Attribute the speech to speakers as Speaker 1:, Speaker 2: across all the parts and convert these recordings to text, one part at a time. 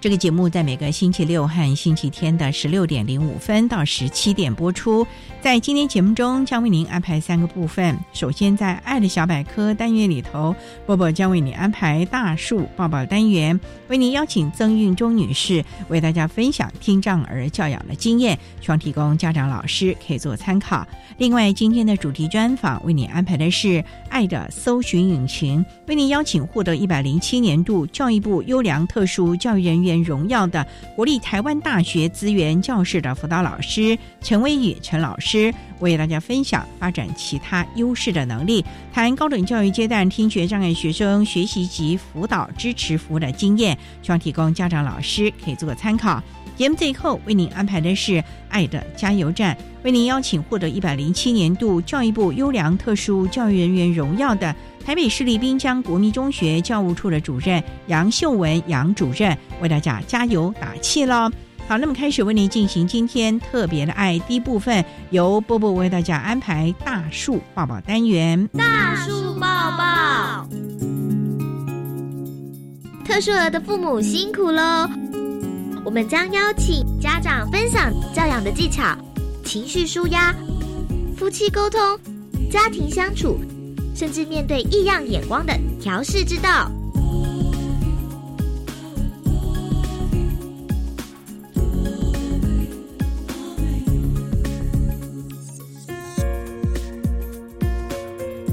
Speaker 1: 这个节目在每个星期六和星期天的十六点零五分到十七点播出。在今天节目中，将为您安排三个部分。首先，在“爱的小百科”单元里头，波波将为你安排大树抱抱单元，为您邀请曾运中女士为大家分享听障儿教养的经验，希望提供家长老师可以做参考。另外，今天的主题专访为你安排的是“爱的搜寻引擎”，为您邀请获得一百零七年度教育部优良特殊教育人员荣耀的国立台湾大学资源教室的辅导老师陈威宇陈老。师为大家分享发展其他优势的能力，谈高等教育阶段听觉障碍学生学习及辅导支持服务的经验，希望提供家长老师可以做个参考。节目最后为您安排的是“爱的加油站”，为您邀请获得一百零七年度教育部优良特殊教育人员荣耀的台北市立滨江国民中学教务处的主任杨秀文杨主任，为大家加油打气喽！好，那么开始为您进行今天特别的爱第一部分，由波波为大家安排大树抱抱单元。
Speaker 2: 大树抱抱，特殊儿的父母辛苦喽！我们将邀请家长分享教养的技巧、情绪舒压、夫妻沟通、家庭相处，甚至面对异样眼光的调试之道。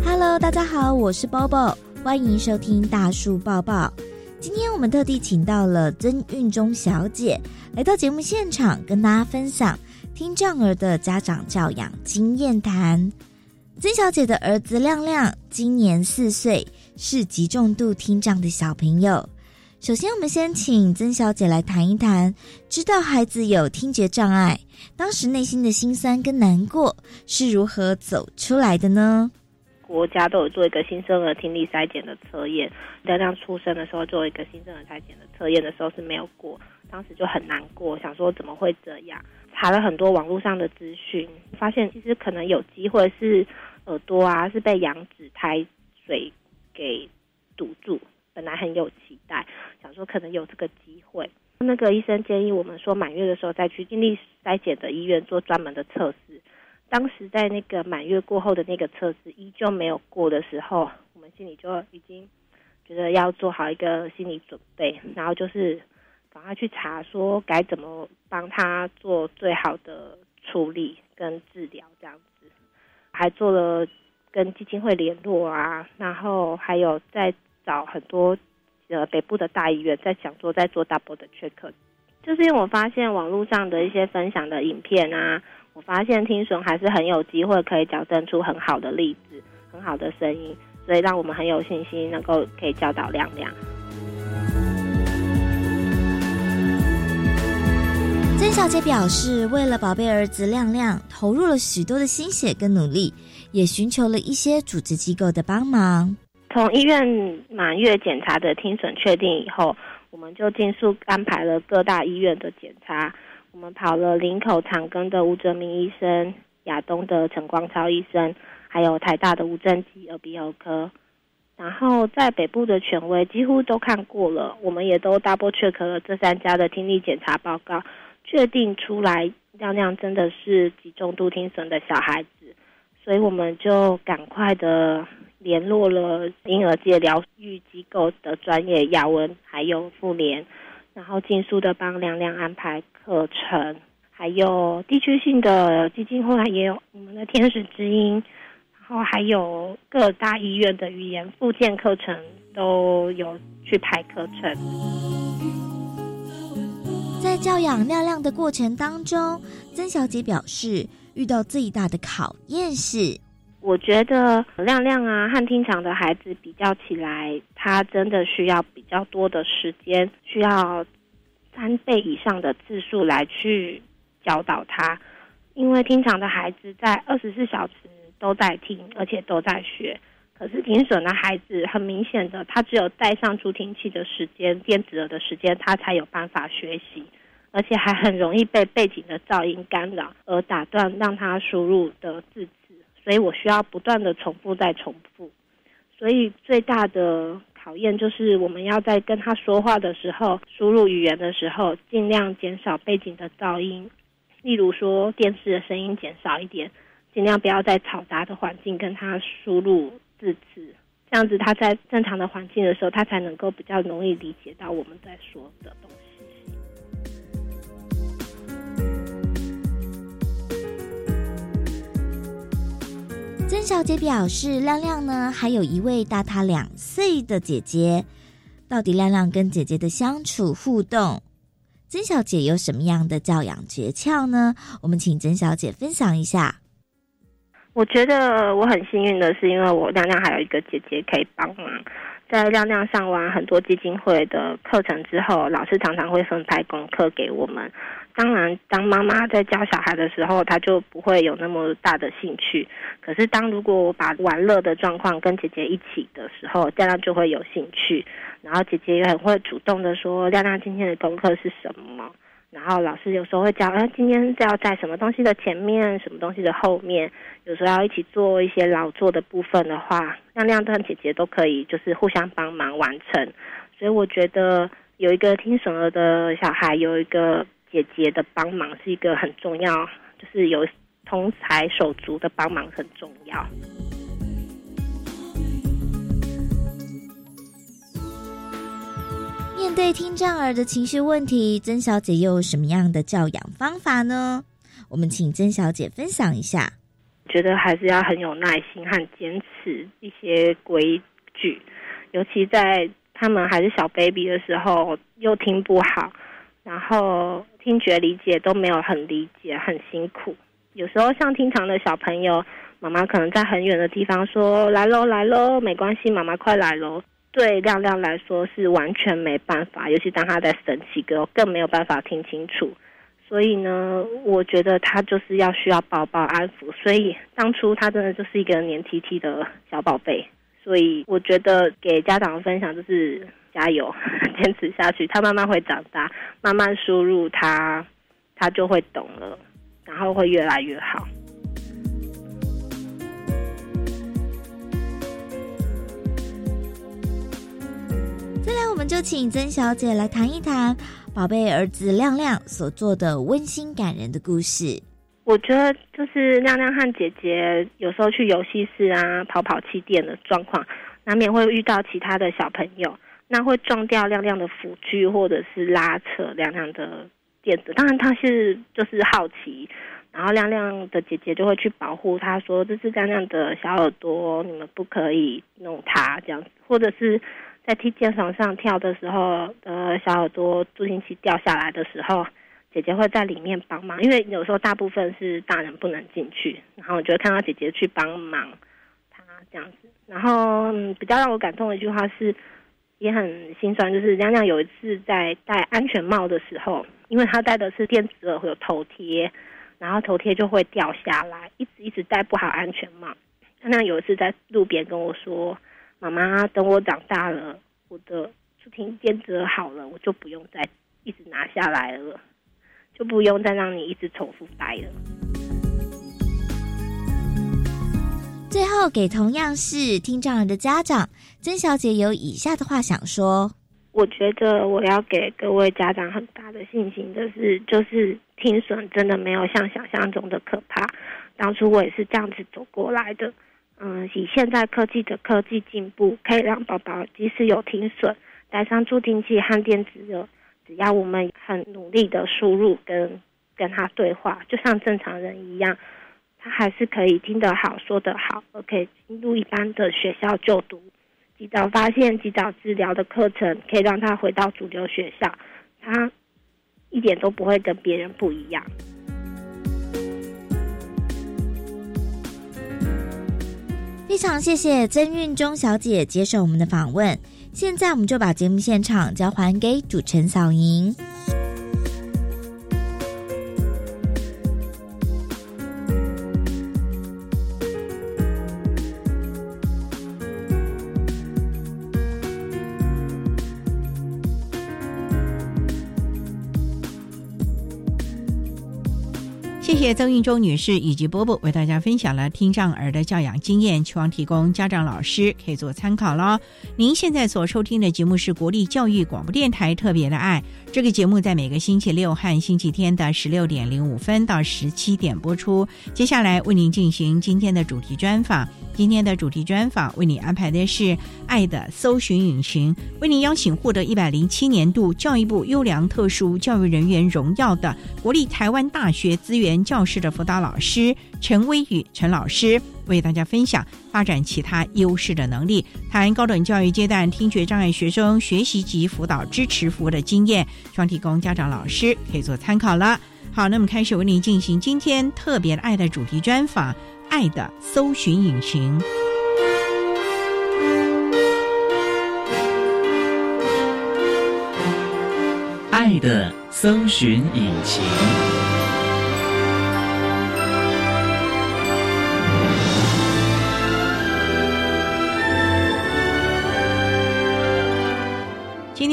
Speaker 2: Hello，大家好，我是 Bobo，欢迎收听大树抱抱。今天我们特地请到了曾运中小姐来到节目现场，跟大家分享听障儿的家长教养经验谈。曾小姐的儿子亮亮今年四岁，是极重度听障的小朋友。首先，我们先请曾小姐来谈一谈，知道孩子有听觉障碍，当时内心的心酸跟难过是如何走出来的呢？
Speaker 3: 国家都有做一个新生儿听力筛检的测验，在亮出生的时候做一个新生儿筛检的测验的时候是没有过，当时就很难过，想说怎么会这样？查了很多网络上的资讯，发现其实可能有机会是耳朵啊是被羊脂胎水给堵住，本来很有期待，想说可能有这个机会。那个医生建议我们说满月的时候再去听力筛检的医院做专门的测试。当时在那个满月过后的那个测试依旧没有过的时候，我们心里就已经觉得要做好一个心理准备，然后就是赶快去查说该怎么帮他做最好的处理跟治疗这样子，还做了跟基金会联络啊，然后还有在找很多呃北部的大医院，在想说在做 double 的 check，就是因为我发现网络上的一些分享的影片啊。我发现听损还是很有机会可以矫正出很好的例子、很好的声音，所以让我们很有信心能够可以教导亮亮。
Speaker 2: 曾小姐表示，为了宝贝儿子亮亮，投入了许多的心血跟努力，也寻求了一些组织机构的帮忙。
Speaker 3: 从医院满月检查的听损确定以后，我们就尽速安排了各大医院的检查。我们跑了林口长庚的吴哲明医生、亚东的陈光超医生，还有台大的吴正基耳鼻喉科。然后在北部的权威几乎都看过了，我们也都 double check 了这三家的听力检查报告，确定出来亮亮真的是极重度听损的小孩子，所以我们就赶快的联络了婴儿界疗愈机构的专业亚文还有妇联，然后尽速的帮亮亮安排课程，还有地区性的基金会也有我们的天使之音。然后还有各大医院的语言复健课程都有去排课程。
Speaker 2: 在教养亮亮的过程当中，曾小姐表示，遇到最大的考验是，
Speaker 3: 我觉得亮亮啊和听长的孩子比较起来，他真的需要比较多的时间，需要三倍以上的字数来去教导他，因为听长的孩子在二十四小时。都在听，而且都在学。可是听损的孩子，很明显的，他只有带上助听器的时间、电子耳的时间，他才有办法学习，而且还很容易被背景的噪音干扰而打断，让他输入的字词。所以我需要不断的重复再重复。所以最大的考验就是，我们要在跟他说话的时候，输入语言的时候，尽量减少背景的噪音，例如说电视的声音减少一点。尽量不要在嘈杂的环境跟他输入字词，这样子他在正常的环境的时候，他才能够比较容易理解到我们在说的东西。
Speaker 2: 曾小姐表示，亮亮呢还有一位大他两岁的姐姐，到底亮亮跟姐姐的相处互动，曾小姐有什么样的教养诀窍呢？我们请曾小姐分享一下。
Speaker 3: 我觉得我很幸运的是，因为我亮亮还有一个姐姐可以帮忙。在亮亮上完很多基金会的课程之后，老师常常会分派功课给我们。当然，当妈妈在教小孩的时候，他就不会有那么大的兴趣。可是，当如果我把玩乐的状况跟姐姐一起的时候，亮亮就会有兴趣。然后姐姐也很会主动的说：“亮亮今天的功课是什么？”然后老师有时候会教，哎，今天是要在什么东西的前面，什么东西的后面。有时候要一起做一些劳作的部分的话，亮亮跟姐姐都可以，就是互相帮忙完成。所以我觉得有一个听损儿的小孩，有一个姐姐的帮忙是一个很重要，就是有同才手足的帮忙很重要。
Speaker 2: 面对听障儿的情绪问题，曾小姐又有什么样的教养方法呢？我们请曾小姐分享一下。
Speaker 3: 觉得还是要很有耐心和坚持一些规矩，尤其在他们还是小 baby 的时候，又听不好，然后听觉理解都没有很理解，很辛苦。有时候像听堂的小朋友，妈妈可能在很远的地方说：“来喽，来喽，没关系，妈妈快来喽。”对亮亮来说是完全没办法，尤其当他在生气，更更没有办法听清楚。所以呢，我觉得他就是要需要宝宝安抚。所以当初他真的就是一个黏 T T 的小宝贝。所以我觉得给家长分享就是加油，坚持下去，他慢慢会长大，慢慢输入他，他就会懂了，然后会越来越好。
Speaker 2: 再来，我们就请曾小姐来谈一谈宝贝儿子亮亮所做的温馨感人的故事。
Speaker 3: 我觉得就是亮亮和姐姐有时候去游戏室啊、跑跑气垫的状况，难免会遇到其他的小朋友，那会撞掉亮亮的辅具，或者是拉扯亮亮的垫子。当然他是就是好奇，然后亮亮的姐姐就会去保护他，说这是亮亮的小耳朵，你们不可以弄它这样子，或者是。在踢毽床上跳的时候，呃，小耳朵助听器掉下来的时候，姐姐会在里面帮忙，因为有时候大部分是大人不能进去，然后我觉得看到姐姐去帮忙他这样子，然后比较让我感动的一句话是，也很心酸，就是亮亮有一次在戴安全帽的时候，因为他戴的是电子耳，会有头贴，然后头贴就会掉下来，一直一直戴不好安全帽，亮亮有一次在路边跟我说。妈妈，等我长大了，我的助听电子好了，我就不用再一直拿下来了，就不用再让你一直重复戴了。
Speaker 2: 最后给同样是听障人的家长，曾小姐有以下的话想说：
Speaker 3: 我觉得我要给各位家长很大的信心的是，就是听损真的没有像想象中的可怕。当初我也是这样子走过来的。嗯，以现在科技的科技进步，可以让宝宝即使有听损，戴上助听器和电子耳，只要我们很努力的输入跟跟他对话，就像正常人一样，他还是可以听得好、说得好，而可以进入一般的学校就读。及早发现、及早治疗的课程，可以让他回到主流学校，他一点都不会跟别人不一样。
Speaker 2: 非常谢谢曾运中小姐接受我们的访问。现在我们就把节目现场交还给主持人小莹。
Speaker 1: 谢曾运洲女士以及波波为大家分享了听障儿的教养经验，希望提供家长、老师可以做参考喽。您现在所收听的节目是国立教育广播电台特别的爱，这个节目在每个星期六和星期天的十六点零五分到十七点播出。接下来为您进行今天的主题专访，今天的主题专访为你安排的是《爱的搜寻引擎》，为您邀请获得一百零七年度教育部优良特殊教育人员荣耀的国立台湾大学资源。教教师的辅导老师陈威宇陈老师为大家分享发展其他优势的能力，谈高等教育阶段听觉障碍学生学习及辅导支持服务的经验，希望提供家长老师可以做参考了。好，那么开始为您进行今天特别爱的主题专访，《爱的搜寻引擎》，
Speaker 4: 爱的搜寻引擎。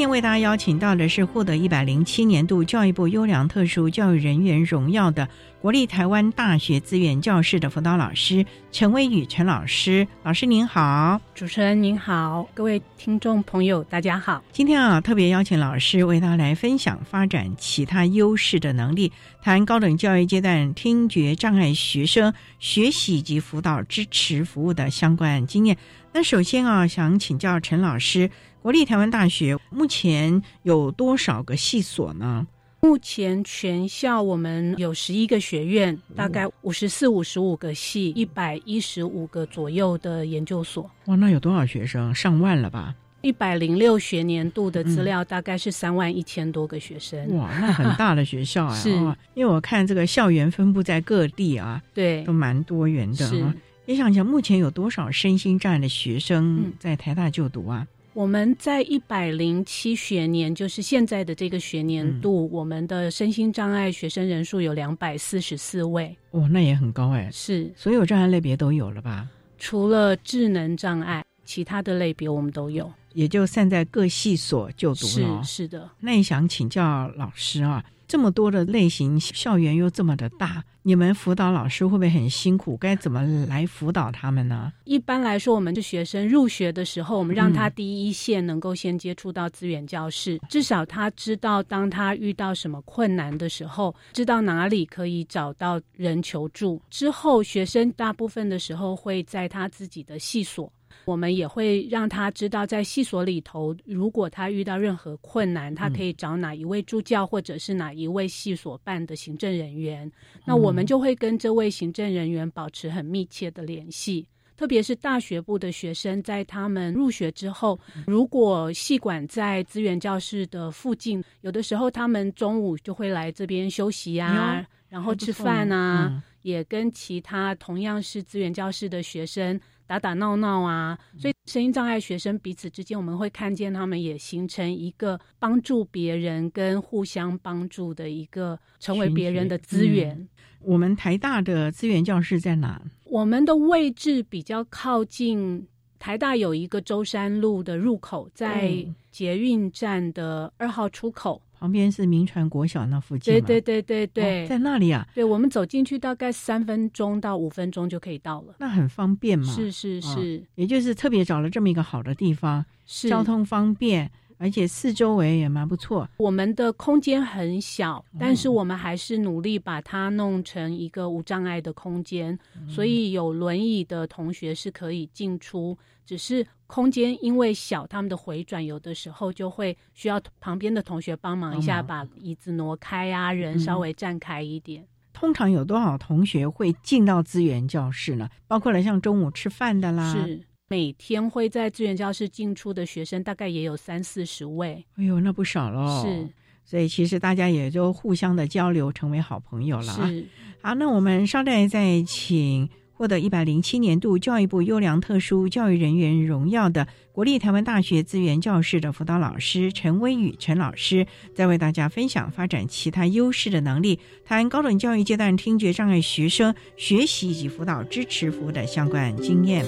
Speaker 1: 天为大家邀请到的是获得一百零七年度教育部优良特殊教育人员荣耀的国立台湾大学资源教室的辅导老师陈威宇陈老师。老师您好，
Speaker 5: 主持人您好，各位听众朋友大家好。
Speaker 1: 今天啊，特别邀请老师为大家来分享发展其他优势的能力，谈高等教育阶段听觉障碍学生学习及辅导支持服务的相关经验。那首先啊，想请教陈老师。国立台湾大学目前有多少个系所呢？
Speaker 5: 目前全校我们有十一个学院，大概五十四、五十五个系，一百一十五个左右的研究所。
Speaker 1: 哇，那有多少学生？上万了吧？
Speaker 5: 一百零六学年度的资料大概是三万一千多个学生。
Speaker 1: 哇，那很大的学校啊！
Speaker 5: 是，
Speaker 1: 因为我看这个校园分布在各地啊，
Speaker 5: 对，
Speaker 1: 都蛮多元的。
Speaker 5: 是，
Speaker 1: 也想想目前有多少身心障碍的学生在台大就读啊？
Speaker 5: 我们在一百零七学年，就是现在的这个学年度，我们的身心障碍学生人数有两百四十四位。
Speaker 1: 哦，那也很高哎。
Speaker 5: 是，
Speaker 1: 所有障碍类别都有了吧？
Speaker 5: 除了智能障碍，其他的类别我们都有，
Speaker 1: 也就散在各系所就读
Speaker 5: 了。是是的。
Speaker 1: 那也想请教老师啊。这么多的类型，校园又这么的大，你们辅导老师会不会很辛苦？该怎么来辅导他们呢？
Speaker 5: 一般来说，我们的学生入学的时候，我们让他第一线能够先接触到资源教室，至少他知道，当他遇到什么困难的时候，知道哪里可以找到人求助。之后，学生大部分的时候会在他自己的系所。我们也会让他知道，在系所里头，如果他遇到任何困难，他可以找哪一位助教，或者是哪一位系所办的行政人员。那我们就会跟这位行政人员保持很密切的联系。特别是大学部的学生，在他们入学之后，如果系馆在资源教室的附近，有的时候他们中午就会来这边休息啊，然后吃饭啊，也跟其他同样是资源教室的学生。打打闹闹啊，所以声音障碍学生彼此之间，我们会看见他们也形成一个帮助别人跟互相帮助的一个，成为别人的资源。
Speaker 1: 我们台大的资源教室在哪？
Speaker 5: 我们的位置比较靠近台大，有一个舟山路的入口，在捷运站的二号出口。
Speaker 1: 旁边是民传国小那附近
Speaker 5: 对对对对对，
Speaker 1: 哦在那里啊，
Speaker 5: 对我们走进去大概三分钟到五分钟就可以到了。
Speaker 1: 那很方便嘛。
Speaker 5: 是是
Speaker 1: 哦
Speaker 5: 是。
Speaker 1: 也就是特别找了这么一个好的地方，
Speaker 5: 是，
Speaker 1: 交通方便，而且四周围也蛮不错。
Speaker 5: 我们的空间很小，
Speaker 1: 哦
Speaker 5: 但是我们还是努力把它弄成一个无障碍的空间，
Speaker 1: 嗯
Speaker 5: 所以有轮椅的同学是可以进出。只是空间因为小，他们的回转有的时候就会需要旁边的同学帮忙一下，把椅子挪开啊，人稍微站开一点。
Speaker 1: 通常有多少同学会进到资源教室呢？包括了像中午吃饭的啦，，
Speaker 5: 是每天会在资源教室进出的学生大概也有三四十位。
Speaker 1: 哎呦，那不少喽。
Speaker 5: 是，
Speaker 1: 所以其实大家也就互相的交流，成为好朋友了啊。
Speaker 5: 是
Speaker 1: 好，那我们稍待再请获得一百零七年度教育部优良特殊教育人员荣耀的国立台湾大学资源教室的辅导老师陈威宇陈老师，在为大家分享发展其他优势的能力，谈高等教育阶段听觉障碍学生学习以及辅导支持服务的相关经验。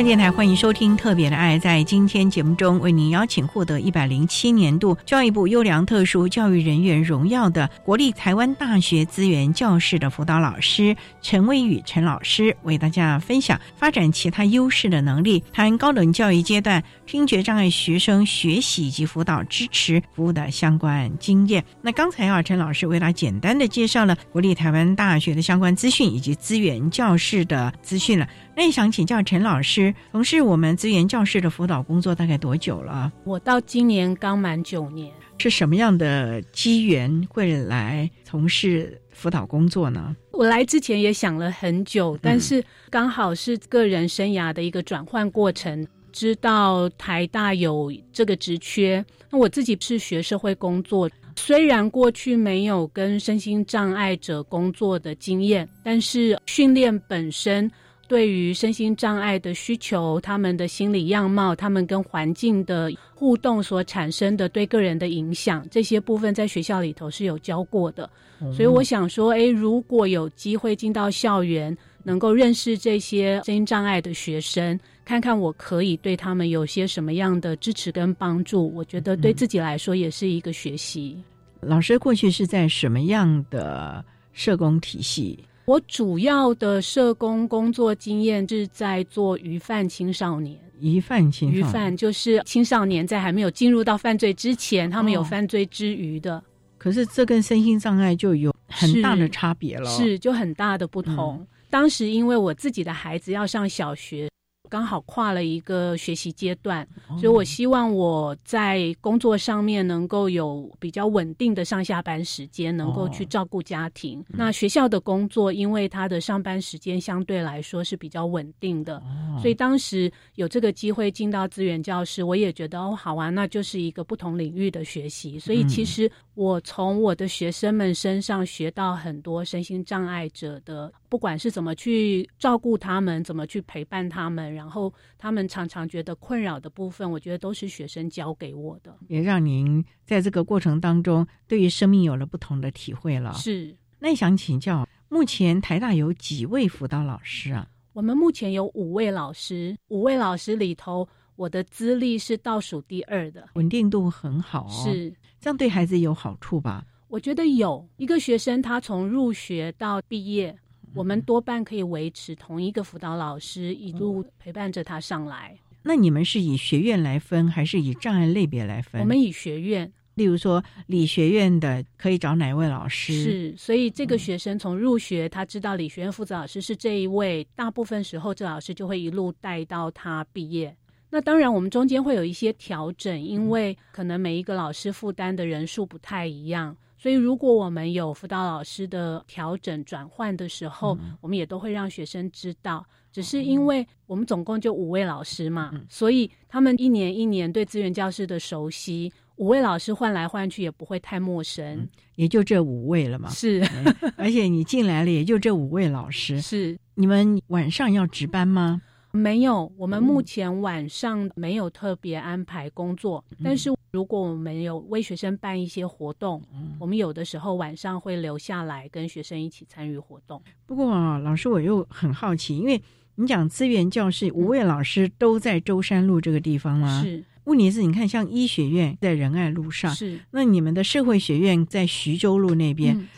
Speaker 1: 教电台欢迎收听《特别的爱》。在今天节目中，为您邀请获得一百零七年度教育部优良特殊教育人员荣耀的国立台湾大学资源教室的辅导老师陈威宇陈老师，为大家分享发展其他优势的能力，谈高等教育阶段听觉障碍学生学习以及辅导支持服务的相关经验。那刚才啊，陈老师为他简单的介绍了国立台湾大学的相关资讯以及资源教室的资讯了。那也想请教陈老师，从事我们资源教室的辅导工作大概多久了？
Speaker 5: 我到今年刚满九年。
Speaker 1: 是什么样的机缘会来从事辅导工作呢？
Speaker 5: 我来之前也想了很久，但是刚好是个人生涯的一个转换过程。知道台大有这个职缺，那我自己是学社会工作，虽然过去没有跟身心障碍者工作的经验，但是训练本身对于身心障碍的需求、他们的心理样貌、他们跟环境的互动所产生的对个人的影响，这些部分在学校里头是有教过的。所以我想说，诶，如果有机会进到校园，能够认识这些身心障碍的学生，看看我可以对他们有些什么样的支持跟帮助，我觉得对自己来说也是一个学习。
Speaker 1: 老师过去是在什么样的社工体系？
Speaker 5: 我主要的社工工作经验是在做鱼贩青少年。
Speaker 1: 疑犯青
Speaker 5: 疑犯就是青少年在还没有进入到犯罪之前，他们有
Speaker 1: 哦
Speaker 5: 犯罪之余的。
Speaker 1: 可是这跟身心障碍就有很大的差别了。
Speaker 5: 是就很大的不同。当时因为我自己的孩子要上小学，刚好跨了一个学习阶段，所以我希望我在工作上面能够有比较稳定的上下班时间，能够去照顾家庭。那学校的工作，因为他的上班时间相对来说是比较稳定的，所以当时有这个机会进到资源教室，我也觉得哦，好玩，那就是一个不同领域的学习。所以其实我从我的学生们身上学到很多身心障碍者的，不管是怎么去照顾他们，怎么去陪伴他们，然后他们常常觉得困扰的部分，我觉得都是学生教给我的，
Speaker 1: 也让您在这个过程当中对于生命有了不同的体会了。
Speaker 5: 是。
Speaker 1: 那想请教，目前台大有几位辅导老师啊？
Speaker 5: 我们目前有五位老师，五位老师里头，我的资历是倒数第二的，
Speaker 1: 稳定度很好。
Speaker 5: 是，
Speaker 1: 这样对孩子有好处吧？
Speaker 5: 我觉得有一个学生，他从入学到毕业，我们多半可以维持同一个辅导老师一路陪伴着他上来。
Speaker 1: 那你们是以学院来分，还是以障碍类别来分？
Speaker 5: 我们以学院。
Speaker 1: 例如说，理学院的可以找哪位老师？
Speaker 5: 是，所以这个学生从入学，他知道理学院负责老师是这一位，大部分时候这老师就会一路带到他毕业。那当然，我们中间会有一些调整，因为可能每一个老师负担的人数不太一样，所以如果我们有辅导老师的调整转换的时候，我们也都会让学生知道。只是因为我们总共就五位老师嘛，所以他们一年一年对资源教师的熟悉。五位老师换来换去也不会太陌生，
Speaker 1: 也就这五位了嘛。
Speaker 5: 是，
Speaker 1: 而且你进来了也就这五位老师。
Speaker 5: 是，
Speaker 1: 你们晚上要值班吗？
Speaker 5: 没有，我们目前晚上没有特别安排工作。但是如果我们有为学生办一些活动，我们有的时候晚上会留下来跟学生一起参与活动。
Speaker 1: 不过啊，老师我又很好奇，因为你讲资源教室五位老师都在舟山路这个地方吗？
Speaker 5: 是。
Speaker 1: 问题是，你看，像医学院在仁爱路上，
Speaker 5: 是
Speaker 1: 那你们的社会学院在徐州路那边，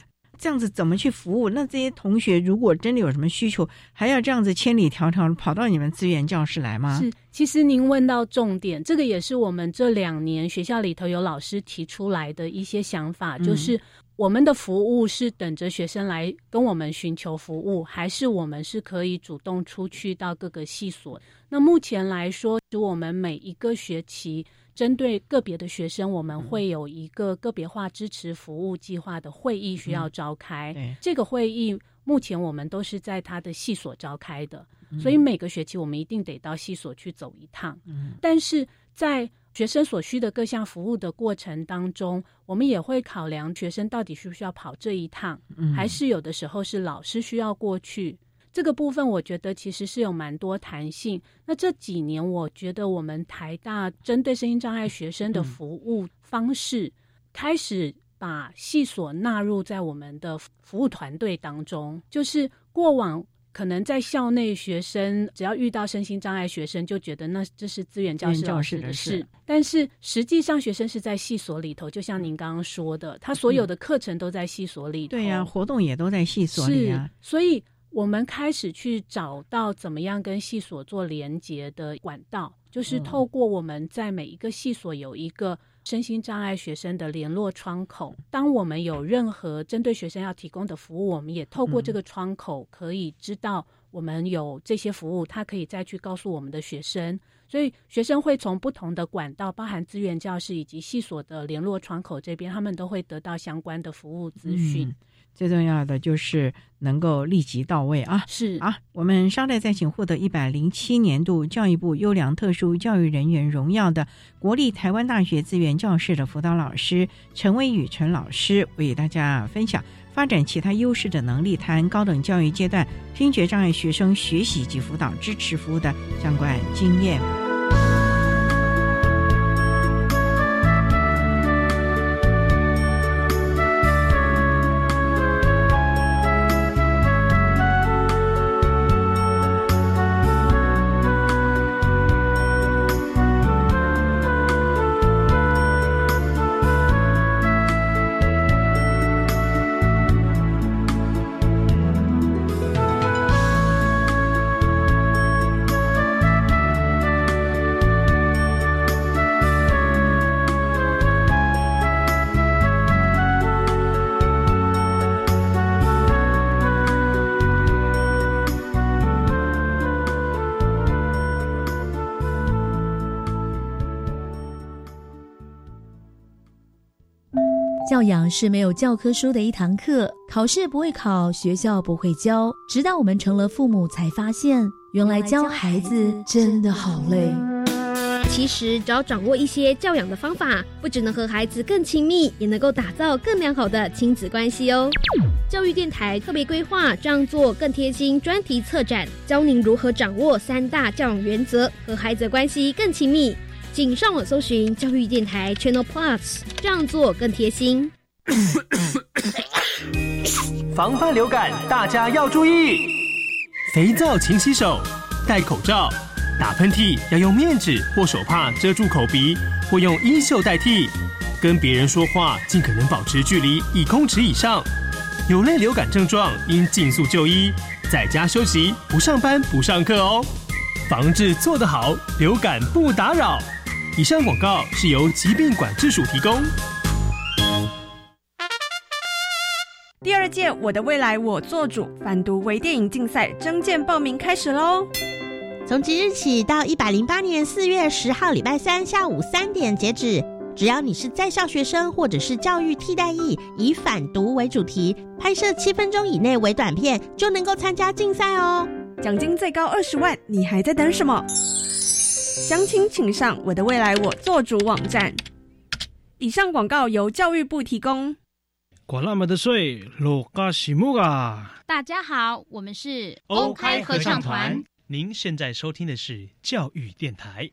Speaker 1: 这样子怎么去服务？那这些同学如果真的有什么需求，还要这样子千里迢迢跑到你们资源教室来吗？
Speaker 5: 是，其实您问到重点，这个也是我们这两年学校里头有老师提出来的一些想法，就是我们的服务是等着学生来跟我们寻求服务，还是我们是可以主动出去到各个系所？那目前来说，就我们每一个学期针对个别的学生，我们会有一个个别化支持服务计划的会议需要召开。这个会议目前我们都是在他的系所召开的，所以每个学期我们一定得到系所去走一趟。但是在学生所需的各项服务的过程当中，我们也会考量学生到底需不需要跑这一趟，还是有的时候是老师需要过去。这个部分我觉得其实是有蛮多弹性。那这几年，我觉得我们台大针对身心障碍学生的服务方式，开始把系所纳入在我们的服务团队当中。就是过往可能在校内学生只要遇到身心障碍学生，就觉得那这是资源教师老师的事。但是实际上，学生是在系所里头，就像您刚刚说的，他所有的课程都在系所里头，
Speaker 1: 对呀，活动也都在系所里啊，
Speaker 5: 所以。我们开始去找到怎么样跟系所做连接的管道，就是透过我们在每一个系所有一个身心障碍学生的联络窗口。当我们有任何针对学生要提供的服务，我们也透过这个窗口可以知道我们有这些服务，他可以再去告诉我们的学生。所以学生会从不同的管道，包含资源教室以及系所的联络窗口这边，他们都会得到相关的服务资讯。
Speaker 1: 最重要的就是能够立即到位啊！
Speaker 5: 是
Speaker 1: 啊，我们稍待再请获得一百零七年度教育部优良特殊教育人员荣耀的国立台湾大学资源教室的辅导老师陈威宇陈老师，为大家分享发展其他优势的能力，谈高等教育阶段听觉障碍学生学习及辅导支持服务的相关经验。
Speaker 6: 是没有教科书的一堂课，考试不会考，学校不会教，直到我们成了父母才发现，原来教孩子真的好累。
Speaker 7: 其实，只要掌握一些教养的方法，不只能和孩子更亲密，也能够打造更良好的亲子关系哦。教育电台特别规划这样做更贴心专题策展，教您如何掌握三大教养原则，和孩子关系更亲密。请上网搜寻教育电台 Channel Plus，这样做更贴心。
Speaker 8: 防范流感，大家要注意：肥皂勤洗手，戴口罩。打喷嚏要用面纸或手帕遮住口鼻，或用衣袖代替。跟别人说话尽可能保持距离一公尺以上。有类流感症状应尽速就医，在家休息，不上班不上课哦。防治做得好，流感不打扰。以上广告是由疾病管制署提供。
Speaker 9: 届我的未来我做主反毒微电影竞赛征件报名开始喽！
Speaker 10: 从即日起到一百零八年四月十号礼拜三下午三点截止，只要你是在校学生或者是教育替代役，以反毒为主题，拍摄七分钟以内为短片，就能够参加竞赛哦。
Speaker 9: 奖金最高二十万，你还在等什么？详情请上我的未来我做主网站。以上广告由教育部提供。
Speaker 11: 管那么的水，落嘎西木啊！
Speaker 12: 大家好，我们是欧开合唱团。
Speaker 11: 您现在收听的是教育电台。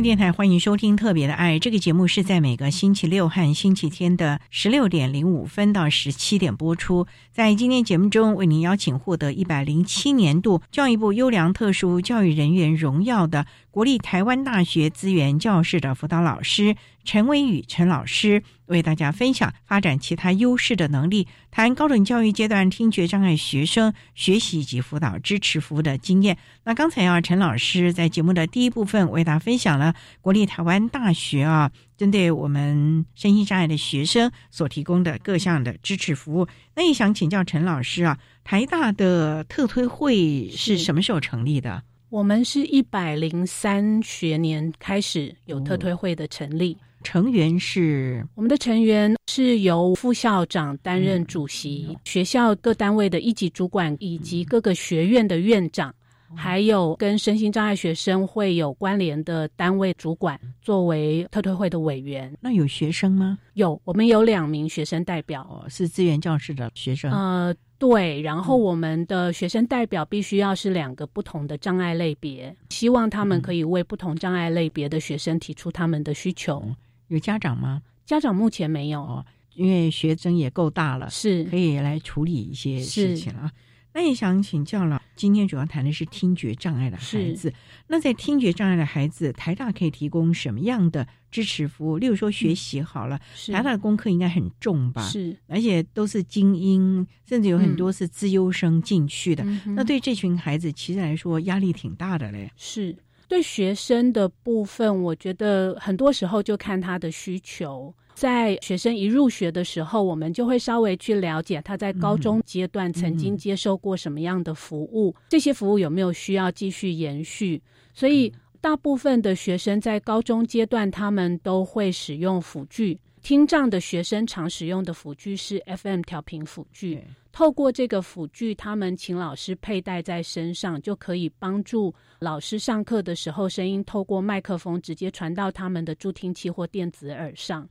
Speaker 1: 电台欢迎收听《特别的爱》这个节目，是在每个星期六和星期天的十六点零五分到十七点播出。在今天节目中，为您邀请获得一百零七年度教育部优良特殊教育人员荣耀的国立台湾大学资源教室的辅导老师陈伟宇陈老师。为大家分享发展其他优势的能力，谈高等教育阶段听觉障碍学生学习及辅导支持服务的经验。那刚才啊，陈老师在节目的第一部分为大家分享了国立台湾大学啊，针对我们身心障碍的学生所提供的各项的支持服务。那也想请教陈老师啊，台大的特推会是什么时候成立的？
Speaker 5: 我们是一百零三学年开始有特推会的成立。
Speaker 1: 成员是
Speaker 5: 我们的成员是由副校长担任主席，学校各单位的一级主管以及各个学院的院长，还有跟身心障碍学生会有关联的单位主管作为特推会的委员。
Speaker 1: 那有学生吗？
Speaker 5: 有，我们有两名学生代表，
Speaker 1: 是资源教室的学生。
Speaker 5: 呃，对，然后我们的学生代表必须要是两个不同的障碍类别，希望他们可以为不同障碍类别的学生提出他们的需求。
Speaker 1: 有家长吗？
Speaker 5: 家长目前没有
Speaker 1: 哦，因为学生也够大了，
Speaker 5: 是
Speaker 1: 可以来处理一些事情了。那也想请教了，今天主要谈的是听觉障碍的孩子。那在听觉障碍的孩子，台大可以提供什么样的支持服务？例如说学习好了，台大的功课应该很重吧？
Speaker 5: 是，
Speaker 1: 而且都是精英，甚至有很多是资优生进去的。那对这群孩子其实来说压力挺大的嘞。
Speaker 5: 是。对学生的部分，我觉得很多时候就看他的需求。在学生一入学的时候，我们就会稍微去了解他在高中阶段曾经接受过什么样的服务，这些服务有没有需要继续延续。所以，大部分的学生在高中阶段，他们都会使用辅具。听障的学生常使用的辅具是 FM 调频辅具。透过这个辅具，他们请老师佩戴在身上，就可以帮助老师上课的时候，声音透过麦克风直接传到他们的助听器或电子耳上。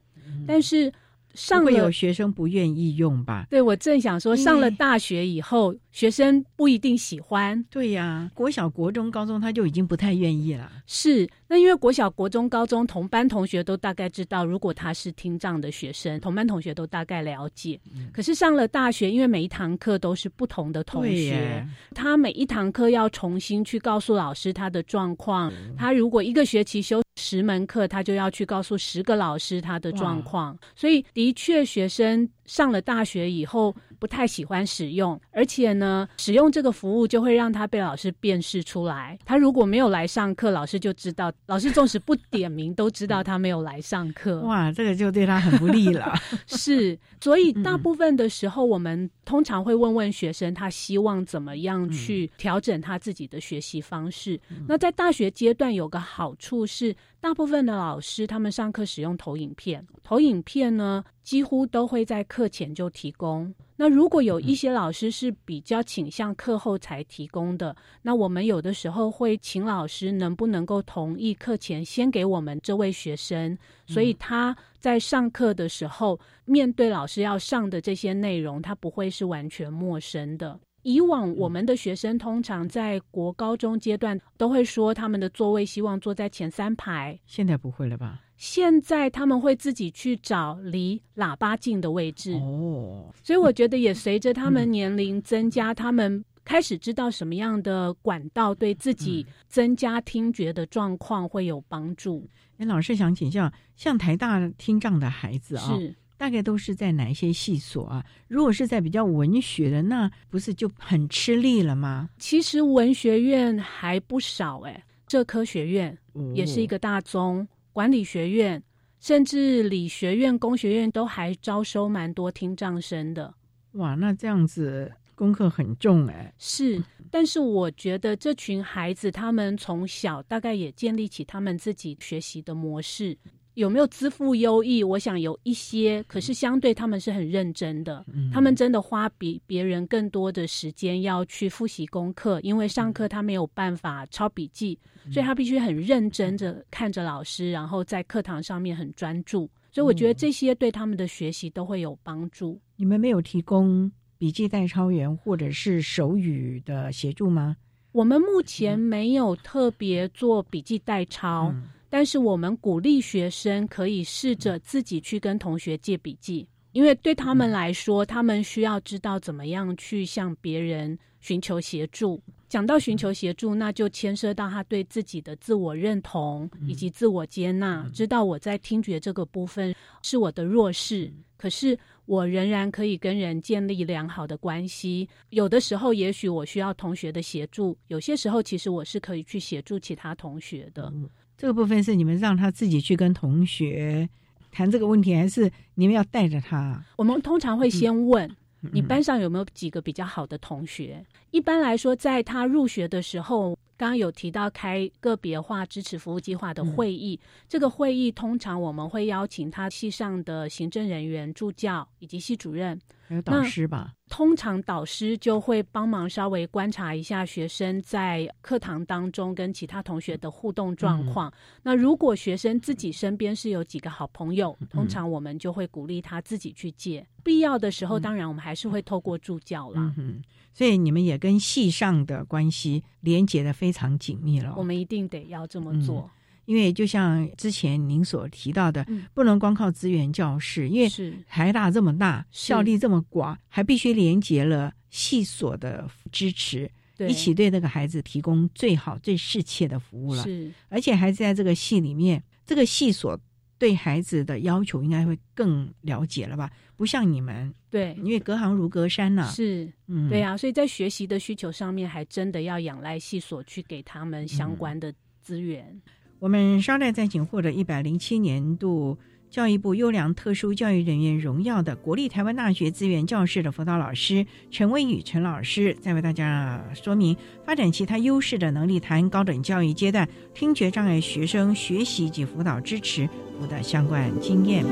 Speaker 5: 但是，上了
Speaker 1: 会有学生不愿意用吧？
Speaker 5: 对，我正想说，上了大学以后，学生不一定喜欢。
Speaker 1: 对呀、国小、国中、高中他就已经不太愿意了。
Speaker 5: 是，那因为国小、国中、高中同班同学都大概知道，如果他是听障的学生，同班同学都大概了解。可是上了大学，因为每一堂课都是不同的同学，他每一堂课要重新去告诉老师他的状况。他如果一个学期修十门课，他就要去告诉十个老师他的状况。所以，的确，学生上了大学以后不太喜欢使用，而且呢，使用这个服务就会让他被老师辨识出来。他如果没有来上课，老师就知道，老师纵使不点名，都知道他没有来上课。
Speaker 1: 哇，这个就对他很不利了。
Speaker 5: 是，所以大部分的时候，我们通常会问问学生，他希望怎么样去调整他自己的学习方式。那在大学阶段有个好处是，大部分的老师他们上课使用投影片，投影片呢几乎都会在课前就提供。那如果有一些老师是比较倾向课后才提供的，那我们有的时候会请老师能不能够同意课前先给我们这位学生，所以他在上课的时候，面对老师要上的这些内容，他不会是完全陌生的。以往我们的学生通常在国高中阶段都会说他们的座位希望坐在前三排，
Speaker 1: 现在不会了吧？
Speaker 5: 现在他们会自己去找离喇叭近的位置。
Speaker 1: 哦，
Speaker 5: 所以我觉得也随着他们年龄增加，他们开始知道什么样的管道对自己增加听觉的状况会有帮助。
Speaker 1: 哎，老师想请教，像台大听障的孩子啊、
Speaker 5: 是。
Speaker 1: 大概都是在哪一些系所啊？如果是在比较文学的，那不是就很吃力了吗？
Speaker 5: 其实文学院还不少哎、社科学院
Speaker 1: 哦
Speaker 5: 也是一个大宗，管理学院甚至理学院、工学院都还招收蛮多听障生的。
Speaker 1: 哇，那这样子功课很重哎。
Speaker 5: 是，但是我觉得这群孩子他们从小大概也建立起他们自己学习的模式。有没有资赋优异？我想有一些，可是相对他们是很认真的，他们真的花比别人更多的时间要去复习功课，因为上课他没有办法抄笔记，所以他必须很认真的看着老师，然后在课堂上面很专注。所以我觉得这些对他们的学习都会有帮助。
Speaker 1: 你们没有提供笔记代抄员或者是手语的协助吗？
Speaker 5: 我们目前没有特别做笔记代抄。
Speaker 1: 嗯
Speaker 5: 但是我们鼓励学生可以试着自己去跟同学借笔记，因为对他们来说，他们需要知道怎么样去向别人寻求协助。讲到寻求协助，那就牵涉到他对自己的自我认同以及自我接纳，知道我在听觉这个部分是我的弱势，可是我仍然可以跟人建立良好的关系。有的时候，也许我需要同学的协助；有些时候，其实我是可以去协助其他同学的。
Speaker 1: 这个部分是你们让他自己去跟同学谈这个问题，还是你们要带着他？
Speaker 5: 我们通常会先问、你班上有没有几个比较好的同学。一般来说，在他入学的时候，刚刚有提到开个别化支持服务计划的会议，这个会议通常我们会邀请他系上的行政人员、助教以及系主任，
Speaker 1: 还有导师吧。
Speaker 5: 通常导师就会帮忙稍微观察一下学生在课堂当中跟其他同学的互动状况。那如果学生自己身边是有几个好朋友，通常我们就会鼓励他自己去借。必要的时候，当然我们还是会透过助教啦。
Speaker 1: 嗯所以你们也跟系上的关系连接的非常紧密了。
Speaker 5: 我们一定得要这么做。
Speaker 1: 因为就像之前您所提到的，
Speaker 5: 嗯。
Speaker 1: 不能光靠资源教室，因为
Speaker 5: 是。
Speaker 1: 台大这么大，
Speaker 5: 是。
Speaker 1: 效力这么广，还必须连接了系所的支持，一起对那个孩子提供最好、最适切的服务了。
Speaker 5: 是，
Speaker 1: 而且还在这个系里面，这个系所对孩子的要求应该会更了解了吧？不像你们，
Speaker 5: 对，
Speaker 1: 因为隔行如隔山呐、
Speaker 5: 是，
Speaker 1: 嗯，
Speaker 5: 对啊，所以在学习的需求上面，还真的要仰赖系所去给他们相关的资源。
Speaker 1: 我们稍待再请获得一百零七年度教育部优良特殊教育人员荣耀的国立台湾大学资源教室的辅导老师陈威宇陈老师，再为大家说明发展其他优势的能力，谈高等教育阶段听觉障碍学生学习及辅导支持服务的相关经验。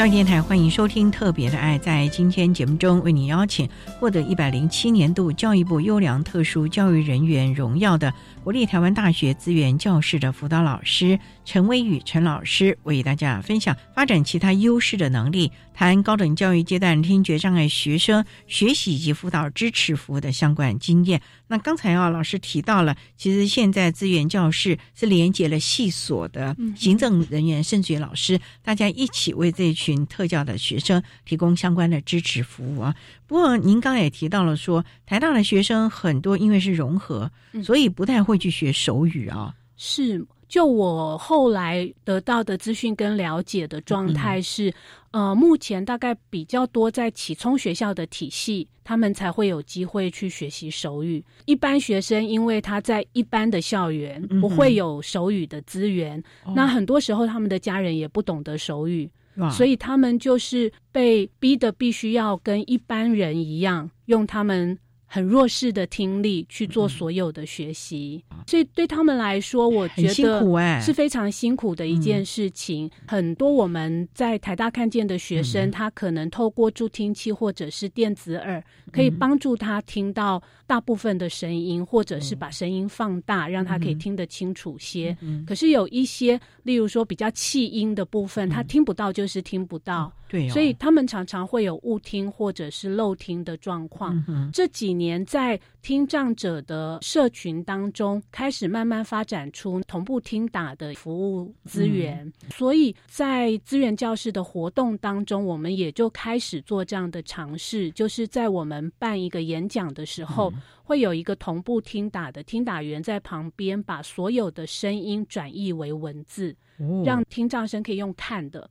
Speaker 1: 教育电台欢迎收听《特别的爱》。在今天节目中，为你邀请获得一百零七年度教育部优良特殊教育人员荣耀的国立台湾大学资源教室的辅导老师陈威宇陈老师，为大家分享发展其他优势的能力，谈高等教育阶段听觉障碍学生学习以及辅导支持服务的相关经验。那刚才啊，老师提到了，其实现在资源教室是连接了系所的行政人员，甚至于老师，大家一起为这群特教的学生提供相关的支持服务啊。不过您刚才也提到了说，台大的学生很多因为是融合，所以不太会去学手语啊。
Speaker 5: 是，就我后来得到的资讯跟了解的状态是，呃，目前大概比较多在启聪学校的体系，他们才会有机会去学习手语。一般学生因为他在一般的校园不会有手语的资源，那很多时候他们的家人也不懂得手语。所以他们就是被逼的，必须要跟一般人一样，用他们很弱势的听力去做所有的学习。所以对他们来说，我觉得是非常辛苦的一件事情。很多我们在台大看见的学生，他可能透过助听器或者是电子耳，可以帮助他听到大部分的声音，或者是把声音放大，让他可以听得清楚些。可是有一些，例如说比较气音的部分，他听不到就是听不到。
Speaker 1: 对，
Speaker 5: 所以他们常常会有误听或者是漏听的状况。这几年在听障者的社群当中。开始慢慢发展出同步听打的服务资源，所以在资源教室的活动当中，我们也就开始做这样的尝试，就是在我们办一个演讲的时候，会有一个同步听打的听打员在旁边，把所有的声音转译为文字，让听障生可以用看的。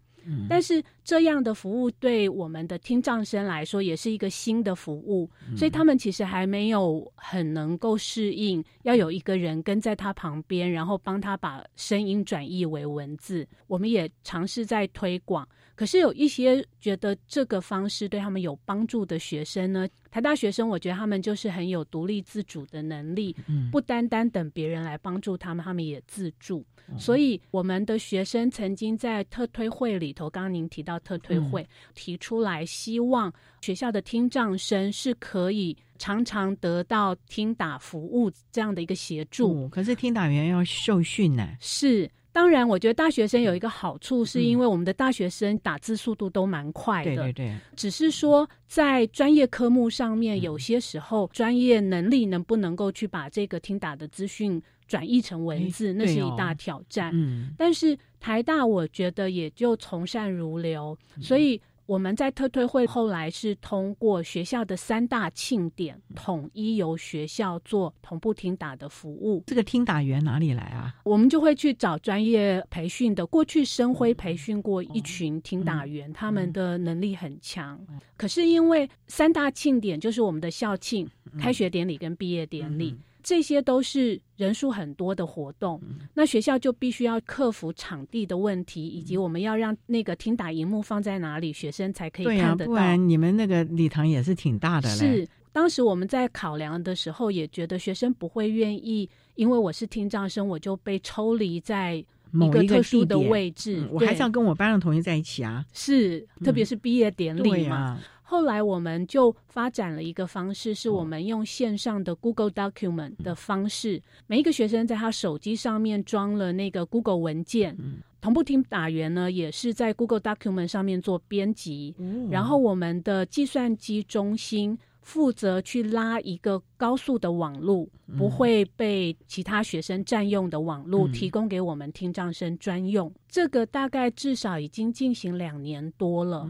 Speaker 5: 但是这样的服务对我们的听障生来说也是一个新的服务，所以他们其实还没有很能够适应，要有一个人跟在他旁边，然后帮他把声音转译为文字。我们也尝试在推广。可是有一些觉得这个方式对他们有帮助的学生呢，台大学生，我觉得他们就是很有独立自主的能力，不单单等别人来帮助他们，他们也自助。所以我们的学生曾经在特推会里头，刚刚您提到特推会提出来，希望学校的听障生是可以常常得到听打服务这样的一个协助。
Speaker 1: 可是听打员要受训呢？
Speaker 5: 是。当然，我觉得大学生有一个好处，是因为我们的大学生打字速度都蛮快的。
Speaker 1: 对对对。
Speaker 5: 只是说，在专业科目上面，有些时候专业能力能不能够去把这个听打的资讯转译成文字，那是一大挑战。嗯。但是台大，我觉得也就从善如流，所以。我们在特推会后来是通过学校的三大庆典，统一由学校做同步听打的服务。
Speaker 1: 这个听打员哪里来啊？
Speaker 5: 我们就会去找专业培训的。过去生辉培训过一群听打员，他们的能力很强。可是因为三大庆典就是我们的校庆、开学典礼跟毕业典礼。这些都是人数很多的活动，那学校就必须要克服场地的问题，以及我们要让那个听打荧幕放在哪里，学生才可以看得到。
Speaker 1: 不然你们那个礼堂也是挺大的。
Speaker 5: 是，当时我们在考量的时候，也觉得学生不会愿意，因为我是听障生，我就被抽离在某一个特殊的位置。
Speaker 1: 我还是要跟我班上同学在一起啊。
Speaker 5: 是，特别是毕业典礼嘛。后来我们就发展了一个方式，是我们用线上的 Google Document 的方式，每一个学生在他手机上面装了那个 Google 文件，同步听打员呢也是在 Google Document 上面做编辑，然后我们的计算机中心负责去拉一个高速的网路，不会被其他学生占用的网路，提供给我们听障生专用。这个大概至少已经进行两年多了。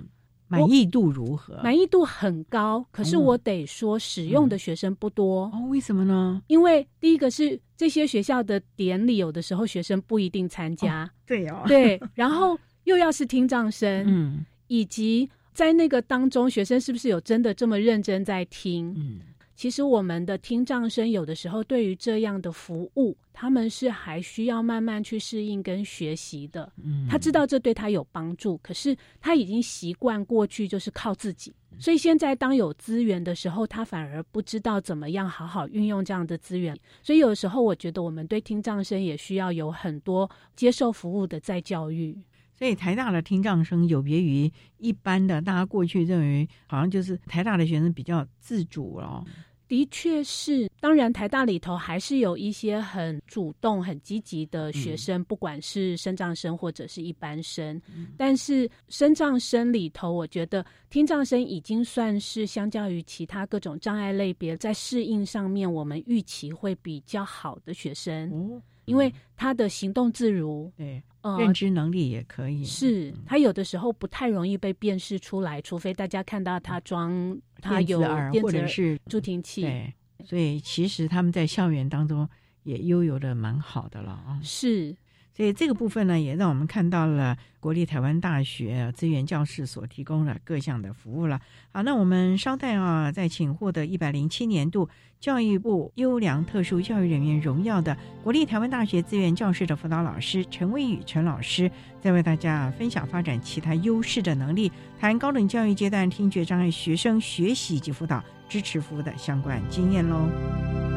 Speaker 1: 满意度如何？
Speaker 5: 满意度很高，可是我得说，使用的学生不多
Speaker 1: 哦。为什么呢？
Speaker 5: 因为第一个是这些学校的典礼，有的时候学生不一定参加。
Speaker 1: 对哦，
Speaker 5: 对。然后又要是听障生，嗯，以及在那个当中，学生是不是有真的这么认真在听？嗯。其实我们的听障生有的时候对于这样的服务，他们是还需要慢慢去适应跟学习的。嗯，他知道这对他有帮助，可是他已经习惯过去就是靠自己，所以现在当有资源的时候，他反而不知道怎么样好好运用这样的资源。所以有时候我觉得我们对听障生也需要有很多接受服务的再教育。
Speaker 1: 所以台大的听障生有别于一般的，大家过去认为好像就是台大的学生比较自主了。
Speaker 5: 的确是，当然台大里头还是有一些很主动、很积极的学生，不管是生障生或者是一般生。但是生障生里头，我觉得听障生已经算是相较于其他各种障碍类别，在适应上面我们预期会比较好的学生，因为他的行动自如，
Speaker 1: 对，认知能力也可以。
Speaker 5: 是他有的时候不太容易被辨识出来，除非大家看到他装。他有
Speaker 1: 或者是
Speaker 5: 助听器，
Speaker 1: 对，所以其实他们在校园当中也悠游的蛮好的了啊。
Speaker 5: 是，
Speaker 1: 所以这个部分呢，也让我们看到了国立台湾大学资源教室所提供的各项的服务了。好，那我们稍待啊，再请获得一百零七年度教育部优良特殊教育人员荣耀的国立台湾大学资源教室的辅导老师陈威宇陈老师，再为大家分享发展其他优势的能力。谈高等教育阶段听觉障碍学生学习及辅导支持服务的相关经验喽。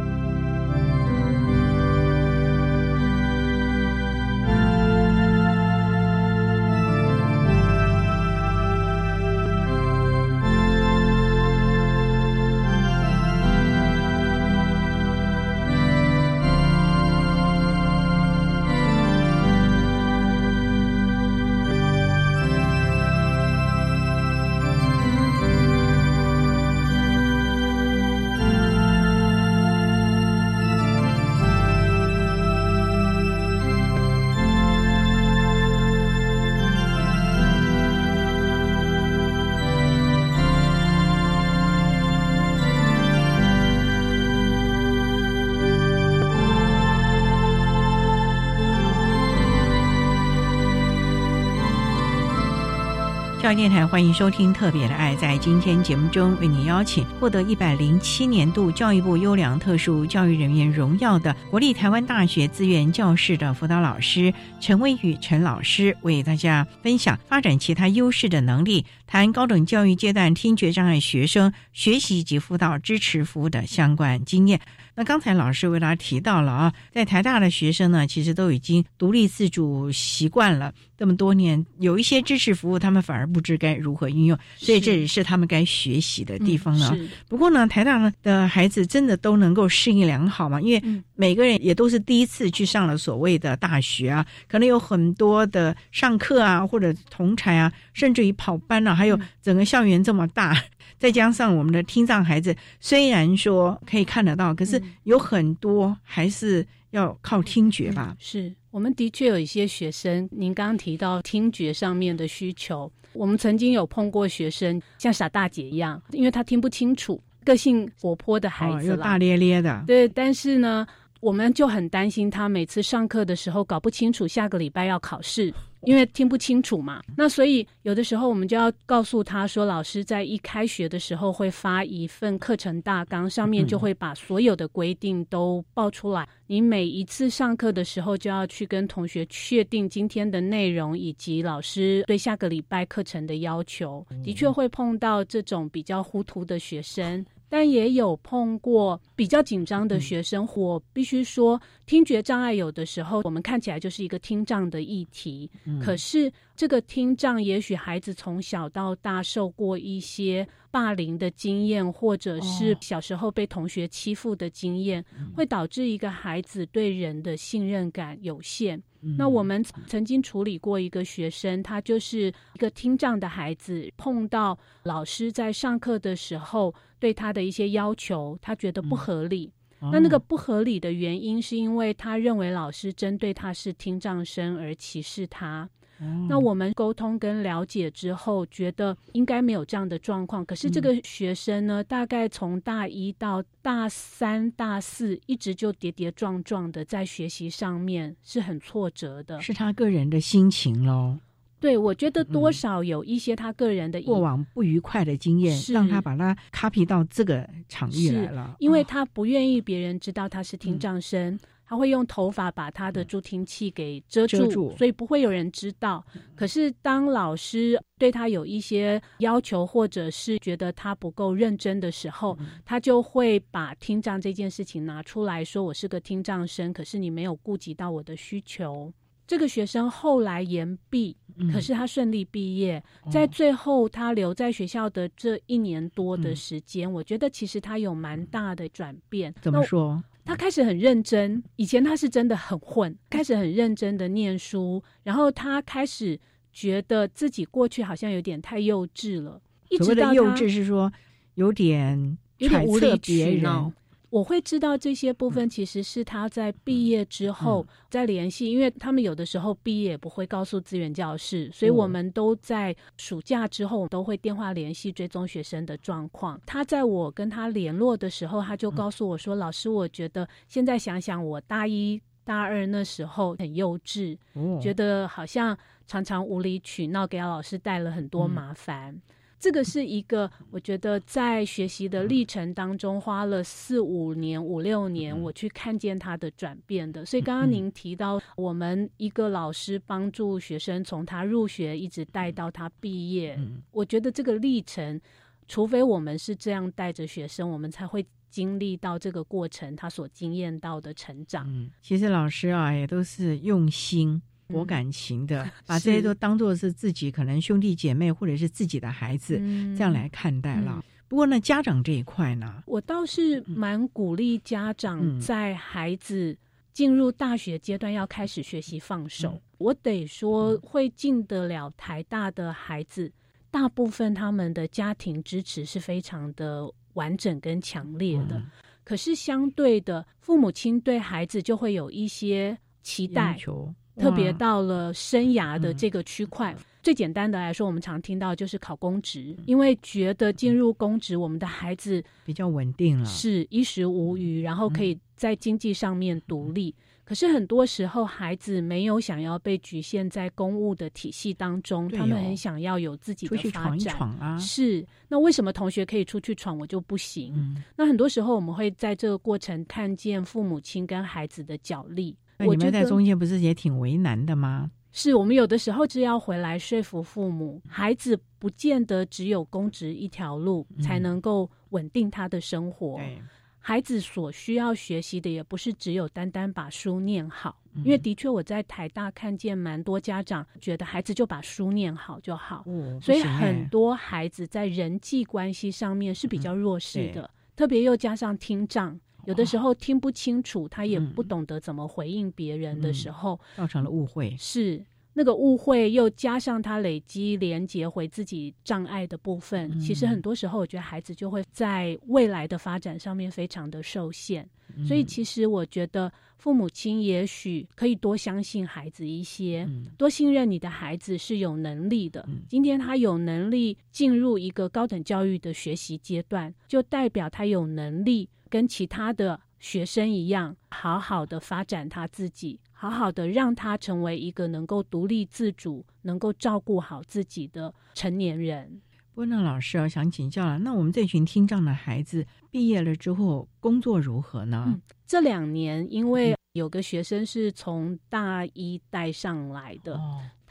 Speaker 1: 教育电台欢迎收听《特别的爱》。在今天节目中，为您邀请获得一百零七年度教育部优良特殊教育人员荣耀的国立台湾大学资源教室的辅导老师陈威宇陈老师，为大家分享发展其他优势的能力，谈高等教育阶段听觉障碍学生学习及辅导支持服务的相关经验。那刚才老师为大家提到了啊，在台大的学生呢，其实都已经独立自主习惯了这么多年，有一些支持服务，他们反而不知该如何运用，所以这也是他们该学习的地方呢。不过呢，台大的孩子真的都能够适应良好吗？因为每个人也都是第一次去上了所谓的大学啊，可能有很多的上课啊，或者同才啊，甚至于跑班啊，还有整个校园这么大。再加上我们的听障孩子，虽然说可以看得到，可是有很多还是要靠听觉吧。
Speaker 5: 是我们的确有一些学生，您刚刚提到听觉上面的需求，我们曾经有碰过学生像傻大姐一样，因为他听不清楚，个性活泼的孩子，
Speaker 1: 又大咧咧的。
Speaker 5: 对，但是呢，我们就很担心他每次上课的时候搞不清楚下个礼拜要考试。因为听不清楚嘛，那所以有的时候我们就要告诉他说，老师在一开学的时候会发一份课程大纲，上面就会把所有的规定都报出来。你每一次上课的时候，就要去跟同学确定今天的内容以及老师对下个礼拜课程的要求。的确会碰到这种比较糊涂的学生。但也有碰过比较紧张的学生，我必须说，听觉障碍有的时候我们看起来就是一个听障的议题，可是这个听障，也许孩子从小到大受过一些霸凌的经验，或者是小时候被同学欺负的经验，会导致一个孩子对人的信任感有限。那我们曾经处理过一个学生，他就是一个听障的孩子，碰到老师在上课的时候对他的一些要求，他觉得不合理。那那个不合理的原因，是因为他认为老师针对他是听障生而歧视他。那我们沟通跟了解之后，觉得应该没有这样的状况。可是这个学生呢，大概从大一到大三、大四，一直就跌跌撞撞的在学习上面是很挫折的。
Speaker 1: 是他个人的心情喽？
Speaker 5: 对，我觉得多少有一些他个人的
Speaker 1: 过往不愉快的经验，让他把他 copy 到这个场域来了。
Speaker 5: 因为他不愿意别人知道他是听障生。他会用头发把他的助听器给遮住，所以不会有人知道。可是当老师对他有一些要求，或者是觉得他不够认真的时候，他就会把听障这件事情拿出来说：“我是个听障生，可是你没有顾及到我的需求。”这个学生后来延毕，
Speaker 1: 嗯
Speaker 5: 可是他顺利毕业，
Speaker 1: 哦
Speaker 5: 在最后他留在学校的这一年多的时间，我觉得其实他有蛮大的转变。
Speaker 1: 怎么说？
Speaker 5: 他开始很认真，以前他是真的很混，开始很认真的念书，然后他开始觉得自己过去好像有点太幼稚了，一
Speaker 1: 所
Speaker 5: 直到他
Speaker 1: 谓的幼稚是说有点揣测别人。。
Speaker 5: 我会知道这些部分其实是他在毕业之后再联系，因为他们有的时候毕业也不会告诉资源教室，所以我们都在暑假之后都会电话联系追踪学生的状况。他在我跟他联络的时候，他就告诉我说：“老师，我觉得现在想想，我大一。”大二那时候很幼稚，
Speaker 1: 哦
Speaker 5: 觉得好像常常无理取闹，给老师带了很多麻烦。这个是一个我觉得在学习的历程当中花了四五年、五六年，我去看见他的转变的。所以刚刚您提到，我们一个老师帮助学生从他入学一直带到他毕业，我觉得这个历程，除非我们是这样带着学生，我们才会经历到这个过程，他所经验到的成长。
Speaker 1: 嗯其实老师啊，也都是用心。博感情的，把这些都当做是自己可能兄弟姐妹或者是自己的孩子、
Speaker 5: 嗯
Speaker 1: 这样来看待了。
Speaker 5: 嗯。
Speaker 1: 不过呢，家长这一块呢，
Speaker 5: 我倒是蛮鼓励家长在孩子进入大学阶段要开始学习放手。我得说，会进得了台大的孩子，大部分他们的家庭支持是非常的完整跟强烈的。可是相对的，父母亲对孩子就会有一些期待
Speaker 1: 要，求
Speaker 5: 特别到了生涯的这个区块。最简单的来说，我们常听到就是考公职，因为觉得进入公职，我们的孩子
Speaker 1: 比较稳定了，
Speaker 5: 是衣食无余，然后可以在经济上面独立。可是很多时候，孩子没有想要被局限在公务的体系当中，
Speaker 1: 哦
Speaker 5: 他们很想要有自己的发
Speaker 1: 闯一
Speaker 5: 展。
Speaker 1: 闯啊
Speaker 5: 是，那为什么同学可以出去闯，我就不行？
Speaker 1: 嗯
Speaker 5: 那很多时候我们会在这个过程看见父母亲跟孩子的角力。我觉得
Speaker 1: 那你们在中间不是也挺为难的吗？
Speaker 5: 是我们有的时候是要回来说服父母，孩子不见得只有公职一条路才能够稳定他的生活。孩子所需要学习的也不是只有单单把书念好，因为的确我在台大看见蛮多家长觉得孩子就把书念好就好，所以很多孩子在人际关系上面是比较弱势的，特别又加上听障。有的时候听不清楚，他也不懂得怎么回应别人的时候，
Speaker 1: 造成了误会。
Speaker 5: 是那个误会，又加上他累积连接回自己障碍的部分，其实很多时候，我觉得孩子就会在未来的发展上面非常的受限。所以，其实我觉得父母亲也许可以多相信孩子一些，多信任你的孩子是有能力的。今天他有能力进入一个高等教育的学习阶段，就代表他有能力跟其他的学生一样，好好的发展他自己，好好的让他成为一个能够独立自主、能够照顾好自己的成年人。
Speaker 1: 不过，那老师啊，想请教了，那我们这群听障的孩子毕业了之后，工作如何呢？
Speaker 5: 这两年，因为有个学生是从大一带上来的，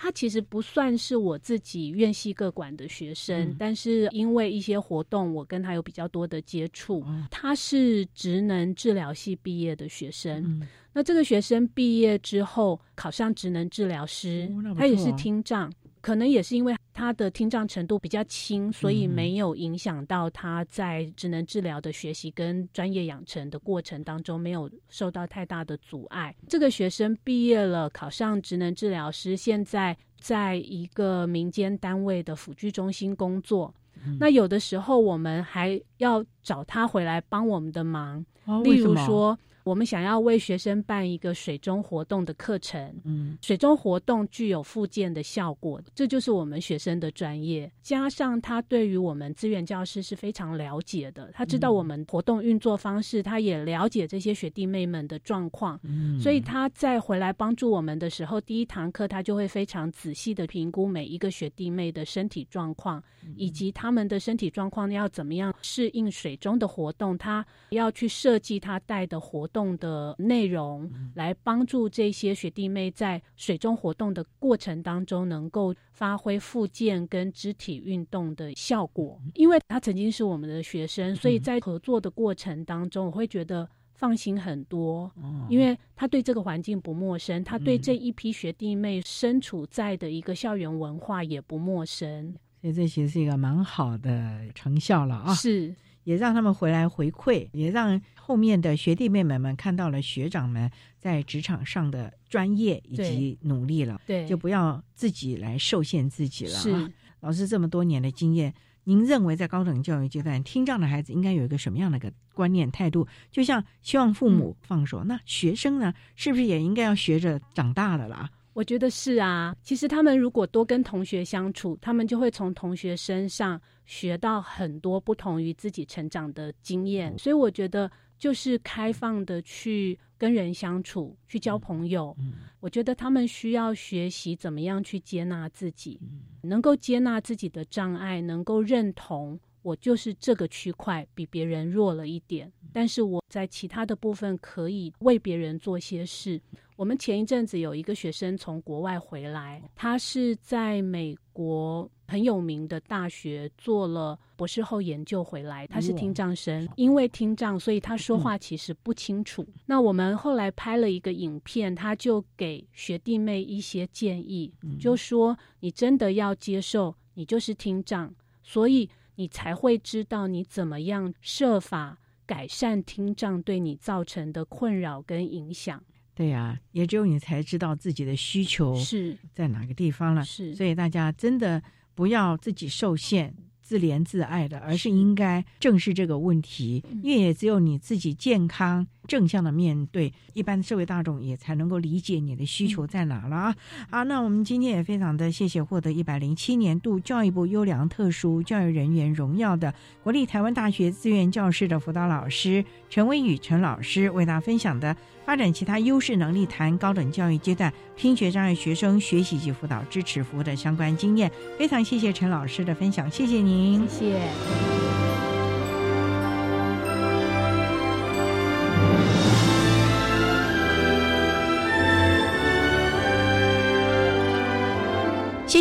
Speaker 5: 他其实不算是我自己院系各管的学生，
Speaker 1: 嗯
Speaker 5: 但是因为一些活动，我跟他有比较多的接触。他是职能治疗系毕业的学生，那这个学生毕业之后考上职能治疗师，他也是听障。可能也是因为他的听障程度比较轻，所以
Speaker 1: 嗯
Speaker 5: 没有影响到他在职能治疗的学习跟专业养成的过程当中没有受到太大的阻碍。这个学生毕业了，考上职能治疗师，现在在一个民间单位的辅具中心工作。
Speaker 1: 嗯
Speaker 5: 那有的时候我们还要找他回来帮我们的忙，
Speaker 1: 哦
Speaker 5: 例如说。我们想要为学生办一个水中活动的课程，
Speaker 1: 嗯，
Speaker 5: 水中活动具有复健的效果，这就是我们学生的专业。加上他对于我们资源教师是非常了解的，他知道我们活动运作方式，他也了解这些学弟妹们的状况，
Speaker 1: 嗯。
Speaker 5: 所以他在回来帮助我们的时候，第一堂课他就会非常仔细的评估每一个学弟妹的身体状况，以及他们的身体状况要怎么样适应水中的活动，他要去设计他带的活动的内容，来帮助这些学弟妹在水中活动的过程当中，能够发挥复健跟肢体运动的效果。因为他曾经是我们的学生，所以在合作的过程当中，我会觉得。放心很多，因为他对这个环境不陌生，他对这一批学弟妹身处在的一个校园文化也不陌生，
Speaker 1: 所以这其实是一个蛮好的成效了啊！
Speaker 5: 是，
Speaker 1: 也让他们回来回馈，也让后面的学弟妹们们看到了学长们在职场上的专业以及努力了，
Speaker 5: 对，
Speaker 1: 就不要自己来受限自己了。
Speaker 5: 是，
Speaker 1: 老师这么多年的经验。您认为在高等教育阶段，听障的孩子应该有一个什么样的个观念态度？就像希望父母放手，那学生呢，是不是也应该要学着长大了啦？
Speaker 5: 我觉得是啊。其实他们如果多跟同学相处，他们就会从同学身上学到很多不同于自己成长的经验。所以我觉得。就是开放的去跟人相处，去交朋友。我觉得他们需要学习怎么样去接纳自己，能够接纳自己的障碍，能够认同我就是这个区块比别人弱了一点，但是我在其他的部分可以为别人做些事。我们前一阵子有一个学生从国外回来，他是在美国。很有名的大学做了博士后研究回来，他是听障生，因为听障，所以他说话其实不清楚。那我们后来拍了一个影片，他就给学弟妹一些建议，就说你真的要接受，你就是听障，所以你才会知道你怎么样设法改善听障对你造成的困扰跟影响。
Speaker 1: 对呀，也只有你才知道自己的需求
Speaker 5: 是
Speaker 1: 在哪个地方了。
Speaker 5: 是，
Speaker 1: 所以大家真的。不要自己受限、自怜自爱的，而是应该正视这个问题，因为也只有你自己健康。正向的面对，一般社会大众也才能够理解你的需求在哪了啊！好，那我们今天也非常的谢谢获得一百零七年度教育部优良特殊教育人员荣耀的国立台湾大学自愿教师的辅导老师陈威宇陈老师，为大家分享的发展其他优势能力谈高等教育阶段听觉障碍学生学习及辅导支持服务的相关经验。非常谢谢陈老师的分享，谢谢您，
Speaker 5: 谢谢。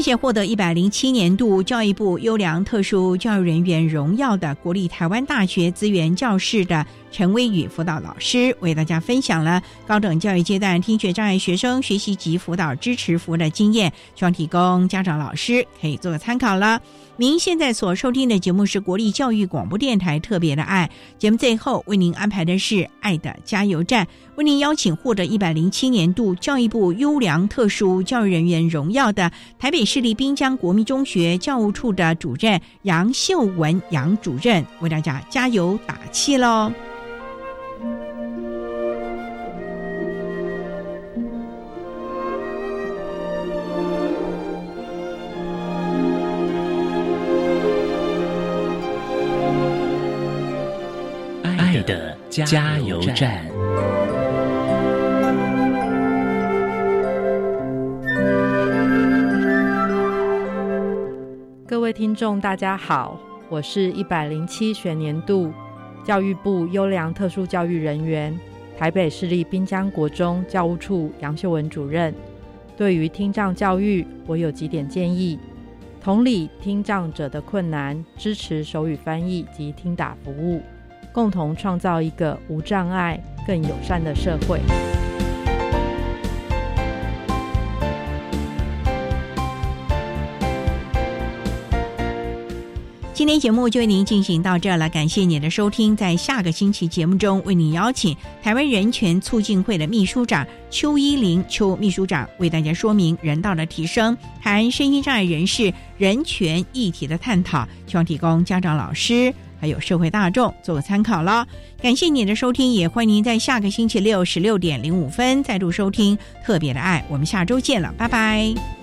Speaker 1: 谢谢获得一百零七年度教育部优良特殊教育人员荣耀的国立台湾大学资源教室的陈威宇辅导老师，为大家分享了高等教育阶段听觉障碍学生学习及辅导支持服务的经验，希望提供家长老师可以做个参考了。您现在所收听的节目是国立教育广播电台特别的爱节目，最后为您安排的是爱的加油站，为您邀请获得一百零七年度教育部优良特殊教育人员荣耀的台北市立滨江国民中学教务处的主任杨秀文杨主任，为大家加油打气喽。
Speaker 4: 加油站。
Speaker 13: 各位听众，大家好，我是一百零七学年度教育部优良特殊教育人员，台北市立滨江国中教务处杨秀文主任。对于听障教育，我有几点建议：同理听障者的困难，支持手语翻译及听打服务。共同创造一个无障碍、更友善的社会。
Speaker 1: 今天节目就为您进行到这了，感谢您的收听。在下个星期节目中，为您邀请台湾人权促进会的秘书长邱依林邱秘书长为大家说明人道的提升，谈身心障碍人士人权议题的探讨，希望提供家长、老师。还有社会大众做个参考了。感谢你的收听，也欢迎您在下个星期六十六点零五分再度收听《特别的爱》。我们下周见了，拜拜。